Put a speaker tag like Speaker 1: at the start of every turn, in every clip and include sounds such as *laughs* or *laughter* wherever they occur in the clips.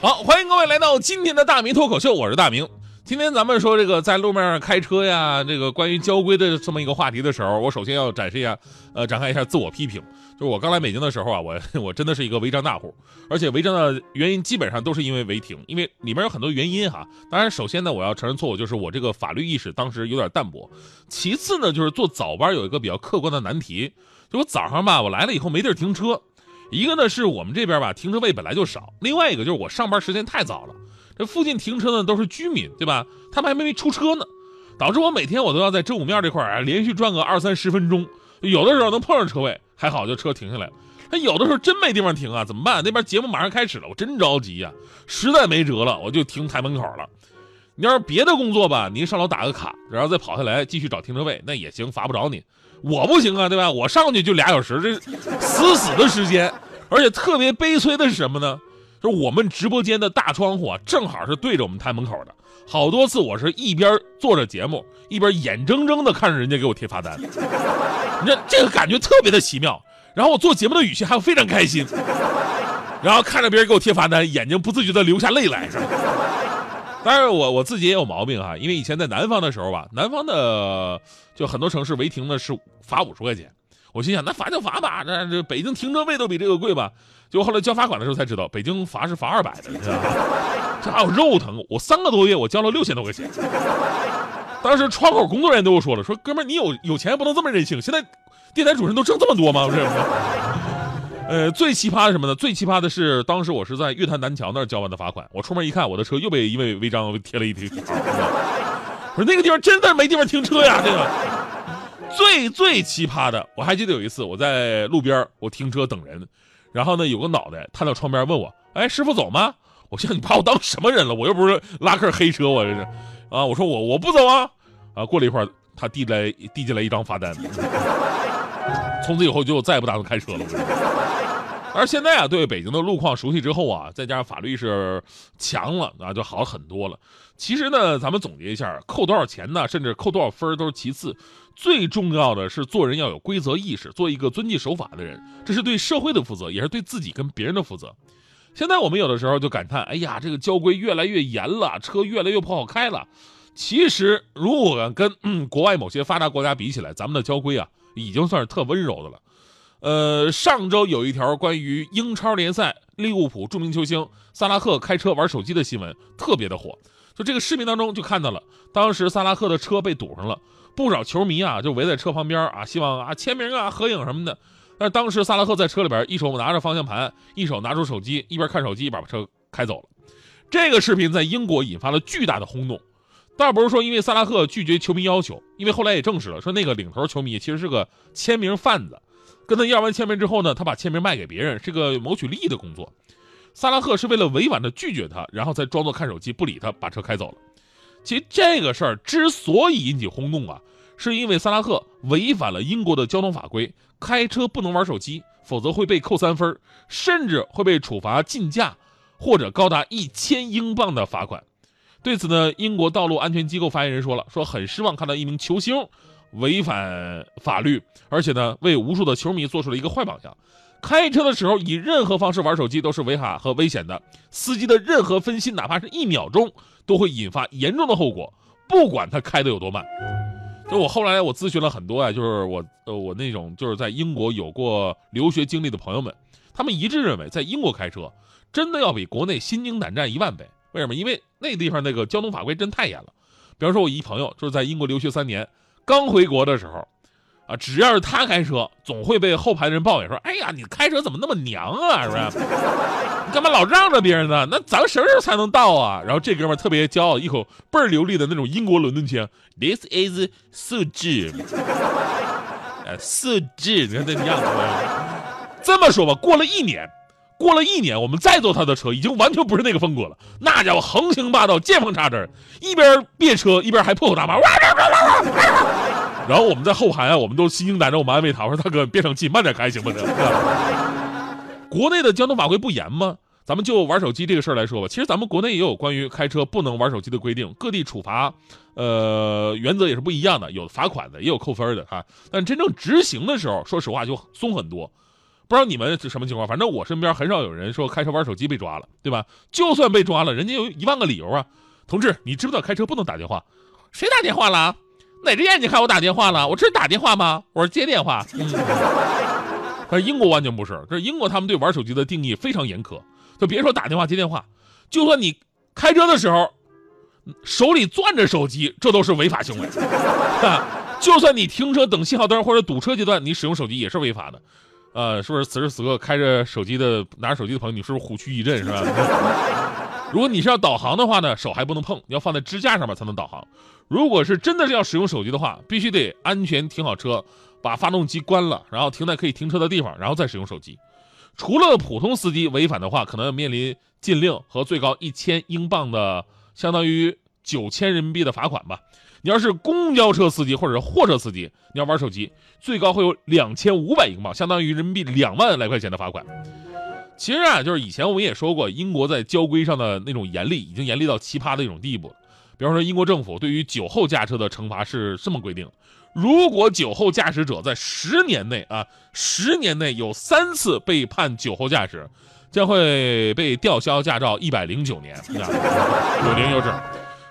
Speaker 1: 好，欢迎各位来到今天的大明脱口秀，我是大明。今天咱们说这个在路面上开车呀，这个关于交规的这么一个话题的时候，我首先要展示一下，呃，展开一下自我批评。就是我刚来北京的时候啊，我 *laughs* 我真的是一个违章大户，而且违章的原因基本上都是因为违停，因为里面有很多原因哈。当然，首先呢，我要承认错误，就是我这个法律意识当时有点淡薄。其次呢，就是坐早班有一个比较客观的难题，就我早上吧，我来了以后没地儿停车。一个呢是我们这边吧停车位本来就少，另外一个就是我上班时间太早了，这附近停车呢都是居民，对吧？他们还没出车呢，导致我每天我都要在真武庙这块啊连续转个二三十分钟，有的时候能碰上车位，还好就车停下来了。他有的时候真没地方停啊，怎么办？那边节目马上开始了，我真着急呀，实在没辙了，我就停台门口了。你要是别的工作吧，您上楼打个卡，然后再跑下来继续找停车位，那也行，罚不着你。我不行啊，对吧？我上去就俩小时，这死死的时间，而且特别悲催的是什么呢？就是我们直播间的大窗户啊，正好是对着我们台门口的。好多次我是一边做着节目，一边眼睁睁的看着人家给我贴罚单，你这这个感觉特别的奇妙。然后我做节目的语气还非常开心，然后看着别人给我贴罚单，眼睛不自觉的流下泪来，当然，我我自己也有毛病哈，因为以前在南方的时候吧，南方的就很多城市违停呢是罚五十块钱，我心想那罚就罚吧，这这北京停车位都比这个贵吧？结果后来交罚款的时候才知道，北京罚是罚二百的，这还有肉疼，我三个多月我交了六千多块钱。当时窗口工作人员都说了，说哥们儿你有有钱不能这么任性，现在电台主持人都挣这么多吗？不是？呃，最奇葩的什么呢？最奇葩的是，当时我是在月坛南桥那儿交完的罚款，我出门一看，我的车又被一位违章贴了一贴。*laughs* 我说那个地方真的没地方停车呀！这个最最奇葩的，我还记得有一次我在路边我停车等人，然后呢有个脑袋探到窗边问我：“哎，师傅走吗？”我想你把我当什么人了？我又不是拉客黑车，我这是啊！我说我我不走啊！啊，过了一会儿，他递来递进来一张罚单，*laughs* 从此以后就再也不打算开车了。而现在啊，对北京的路况熟悉之后啊，再加上法律意识强了啊，就好很多了。其实呢，咱们总结一下，扣多少钱呢，甚至扣多少分都是其次，最重要的是做人要有规则意识，做一个遵纪守法的人，这是对社会的负责，也是对自己跟别人的负责。现在我们有的时候就感叹，哎呀，这个交规越来越严了，车越来越不好开了。其实，如果跟嗯 *clears throat* 国外某些发达国家比起来，咱们的交规啊，已经算是特温柔的了。呃，上周有一条关于英超联赛利物浦著名球星萨拉赫开车玩手机的新闻，特别的火。就这个视频当中就看到了，当时萨拉赫的车被堵上了，不少球迷啊就围在车旁边啊，希望啊签名啊、合影什么的。但是当时萨拉赫在车里边，一手拿着方向盘，一手拿出手机，一边看手机一边把车开走了。这个视频在英国引发了巨大的轰动，倒不是说因为萨拉赫拒绝球迷要求，因为后来也证实了，说那个领头球迷其实是个签名贩子。跟他要完签名之后呢，他把签名卖给别人，是个谋取利益的工作。萨拉赫是为了委婉的拒绝他，然后再装作看手机不理他，把车开走了。其实这个事儿之所以引起轰动啊，是因为萨拉赫违反了英国的交通法规，开车不能玩手机，否则会被扣三分，甚至会被处罚禁驾或者高达一千英镑的罚款。对此呢，英国道路安全机构发言人说了，说很失望看到一名球星。违反法律，而且呢，为无数的球迷做出了一个坏榜样。开车的时候以任何方式玩手机都是违法和危险的。司机的任何分心，哪怕是一秒钟，都会引发严重的后果，不管他开的有多慢。就我后来我咨询了很多啊，就是我呃我那种就是在英国有过留学经历的朋友们，他们一致认为，在英国开车真的要比国内心惊胆战一万倍。为什么？因为那地方那个交通法规真太严了。比方说，我一朋友就是在英国留学三年。刚回国的时候，啊，只要是他开车，总会被后排的人抱怨说：“哎呀，你开车怎么那么娘啊？是不是？*laughs* 你干嘛老让着别人呢？那咱们什么时候才能到啊？”然后这哥们特别骄傲，一口倍儿流利的那种英国伦敦腔：“This is 素质，*laughs* 呃，素质，你看这个样子。”这么说吧，过了一年，过了一年，我们再坐他的车，已经完全不是那个风格了。那家伙横行霸道，见缝插针，一边别车一边还破口大骂。*laughs* 然后我们在后排啊，我们都心惊胆战，我们安慰他，我说大哥别生气，慢点开行不行？*laughs* 国内的交通法规不严吗？咱们就玩手机这个事儿来说吧，其实咱们国内也有关于开车不能玩手机的规定，各地处罚，呃，原则也是不一样的，有罚款的，也有扣分的啊。但真正执行的时候，说实话就松很多。不知道你们是什么情况，反正我身边很少有人说开车玩手机被抓了，对吧？就算被抓了，人家有一万个理由啊。同志，你知不知道开车不能打电话？谁打电话了？哪只眼睛看我打电话了？我这是打电话吗？我是接电话。可是英国完全不是，这英国他们对玩手机的定义非常严苛。就别说打电话接电话，就算你开车的时候手里攥着手机，这都是违法行为。就算你停车等信号灯或者堵车阶段，你使用手机也是违法的。呃，是不是此时此刻开着手机的拿着手机的朋友，你是不是虎躯一震，是吧？*laughs* 如果你是要导航的话呢，手还不能碰，你要放在支架上面才能导航。如果是真的是要使用手机的话，必须得安全停好车，把发动机关了，然后停在可以停车的地方，然后再使用手机。除了普通司机违反的话，可能要面临禁令和最高一千英镑的，相当于九千人民币的罚款吧。你要是公交车司机或者是货车司机，你要玩手机，最高会有两千五百英镑，相当于人民币两万来块钱的罚款。其实啊，就是以前我们也说过，英国在交规上的那种严厉，已经严厉到奇葩的一种地步。比方说，英国政府对于酒后驾车的惩罚是这么规定。如果酒后驾驶者在十年内啊，十年内有三次被判酒后驾驶，将会被吊销驾照一百零九年，有零有整。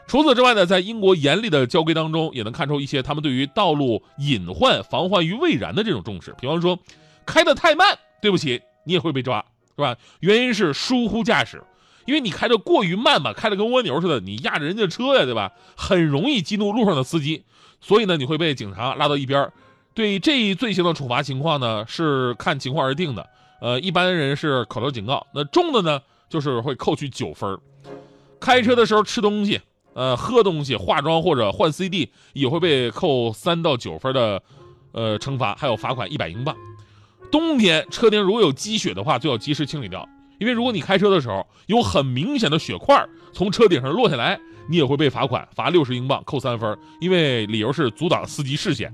Speaker 1: 除此之外呢，在英国严厉的交规当中，也能看出一些他们对于道路隐患防患于未然的这种重视。比方说，开得太慢，对不起，你也会被抓，是吧？原因是疏忽驾驶，因为你开的过于慢嘛，开的跟蜗牛似的，你压着人家车呀，对吧？很容易激怒路上的司机。所以呢，你会被警察拉到一边对这一罪行的处罚情况呢，是看情况而定的。呃，一般人是口头警告，那重的呢，就是会扣去九分开车的时候吃东西，呃，喝东西、化妆或者换 CD 也会被扣三到九分的，呃，惩罚，还有罚款一百英镑。冬天车顶如果有积雪的话，最好及时清理掉，因为如果你开车的时候有很明显的雪块从车顶上落下来。你也会被罚款，罚六十英镑，扣三分，因为理由是阻挡司机视线。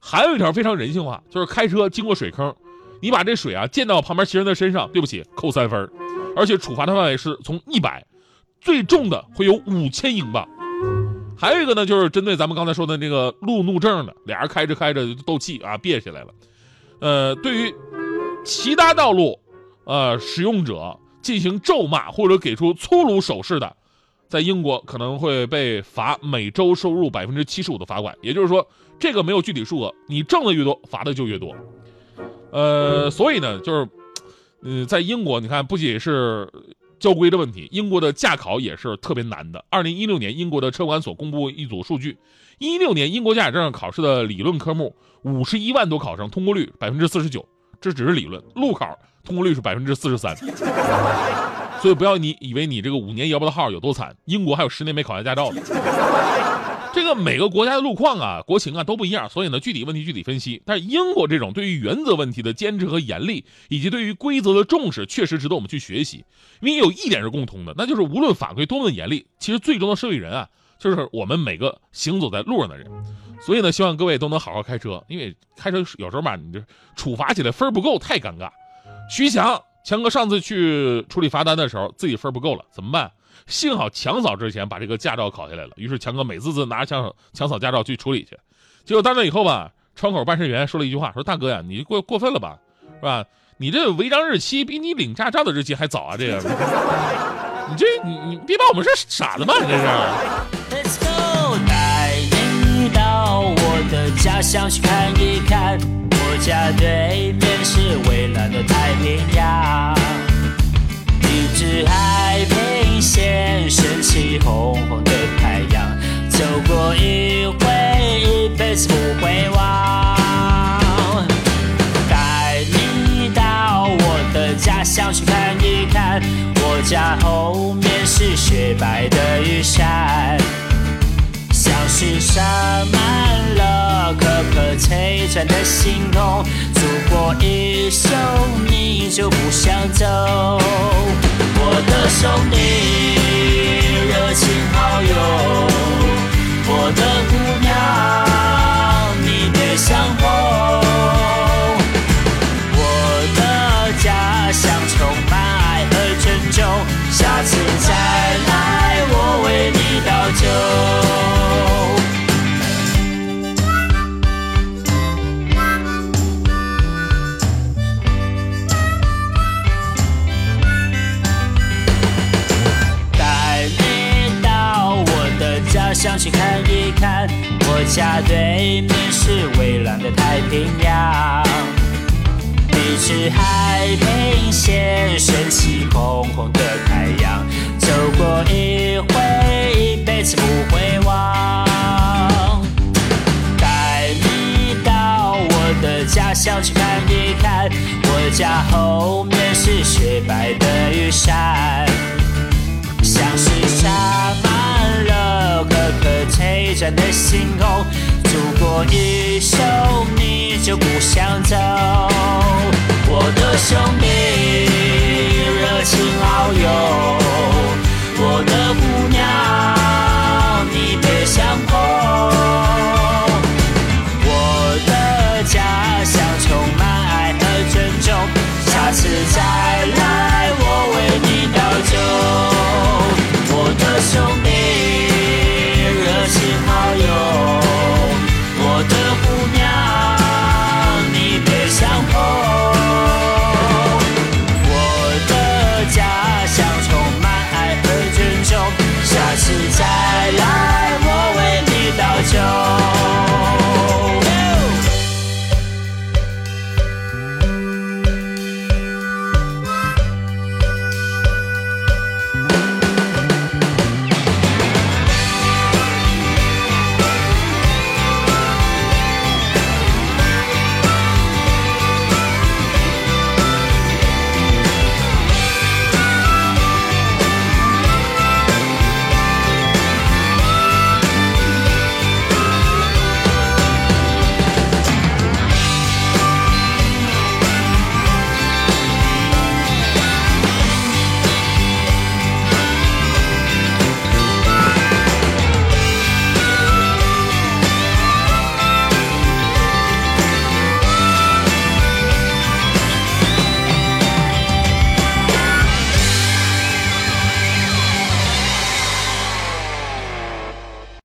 Speaker 1: 还有一条非常人性化，就是开车经过水坑，你把这水啊溅到旁边行人的身上，对不起，扣三分，而且处罚的范围是从一百，最重的会有五千英镑。还有一个呢，就是针对咱们刚才说的那个路怒症的，俩人开着开着斗气啊，憋起来了。呃，对于其他道路，呃，使用者进行咒骂或者给出粗鲁手势的。在英国可能会被罚每周收入百分之七十五的罚款，也就是说，这个没有具体数额，你挣的越多，罚的就越多。呃，所以呢，就是，嗯，在英国，你看，不仅是交规的问题，英国的驾考也是特别难的。二零一六年，英国的车管所公布一组数据，一六年英国驾驶证考试的理论科目五十一万多考生，通过率百分之四十九，这只是理论，路考通过率是百分之四十三。*laughs* 所以不要你以为你这个五年摇不到号有多惨，英国还有十年没考下驾照的。这个每个国家的路况啊、国情啊都不一样，所以呢具体问题具体分析。但是英国这种对于原则问题的坚持和严厉，以及对于规则的重视，确实值得我们去学习。因为有一点是共通的，那就是无论法规多么严厉，其实最终的受益人啊就是我们每个行走在路上的人。所以呢，希望各位都能好好开车，因为开车有时候吧，你这处罚起来分不够太尴尬。徐翔。强哥上次去处理罚单的时候，自己分不够了，怎么办？幸好强嫂之前把这个驾照考下来了，于是强哥美滋滋拿着强嫂强嫂驾照去处理去。结果到那以后吧，窗口办事员说了一句话，说：“大哥呀，你过过分了吧，是吧？你这违章日期比你领驾照的日期还早啊，这个，*laughs* 你这你你别把我们是傻子吧，这是。” Let's go，带你到我的家乡去看一看。我家对面是蔚蓝的太平洋，一只海线升起红红的太阳，走过一回，一辈子不会忘。带你到我的家乡去看一看，我家后面是雪白的玉山。像是洒满了颗颗璀璨的星空。
Speaker 2: 祖国一休，你就不想走。我的兄弟，热情好友，家对面是蔚蓝的太平洋，你是海平线升起红红的太阳，走过一回，一辈子不会忘。带你到我的家乡去看一看，我家后面是雪白的玉山。像是沙闪的星空，祖国一休，你就不想走。我的兄弟，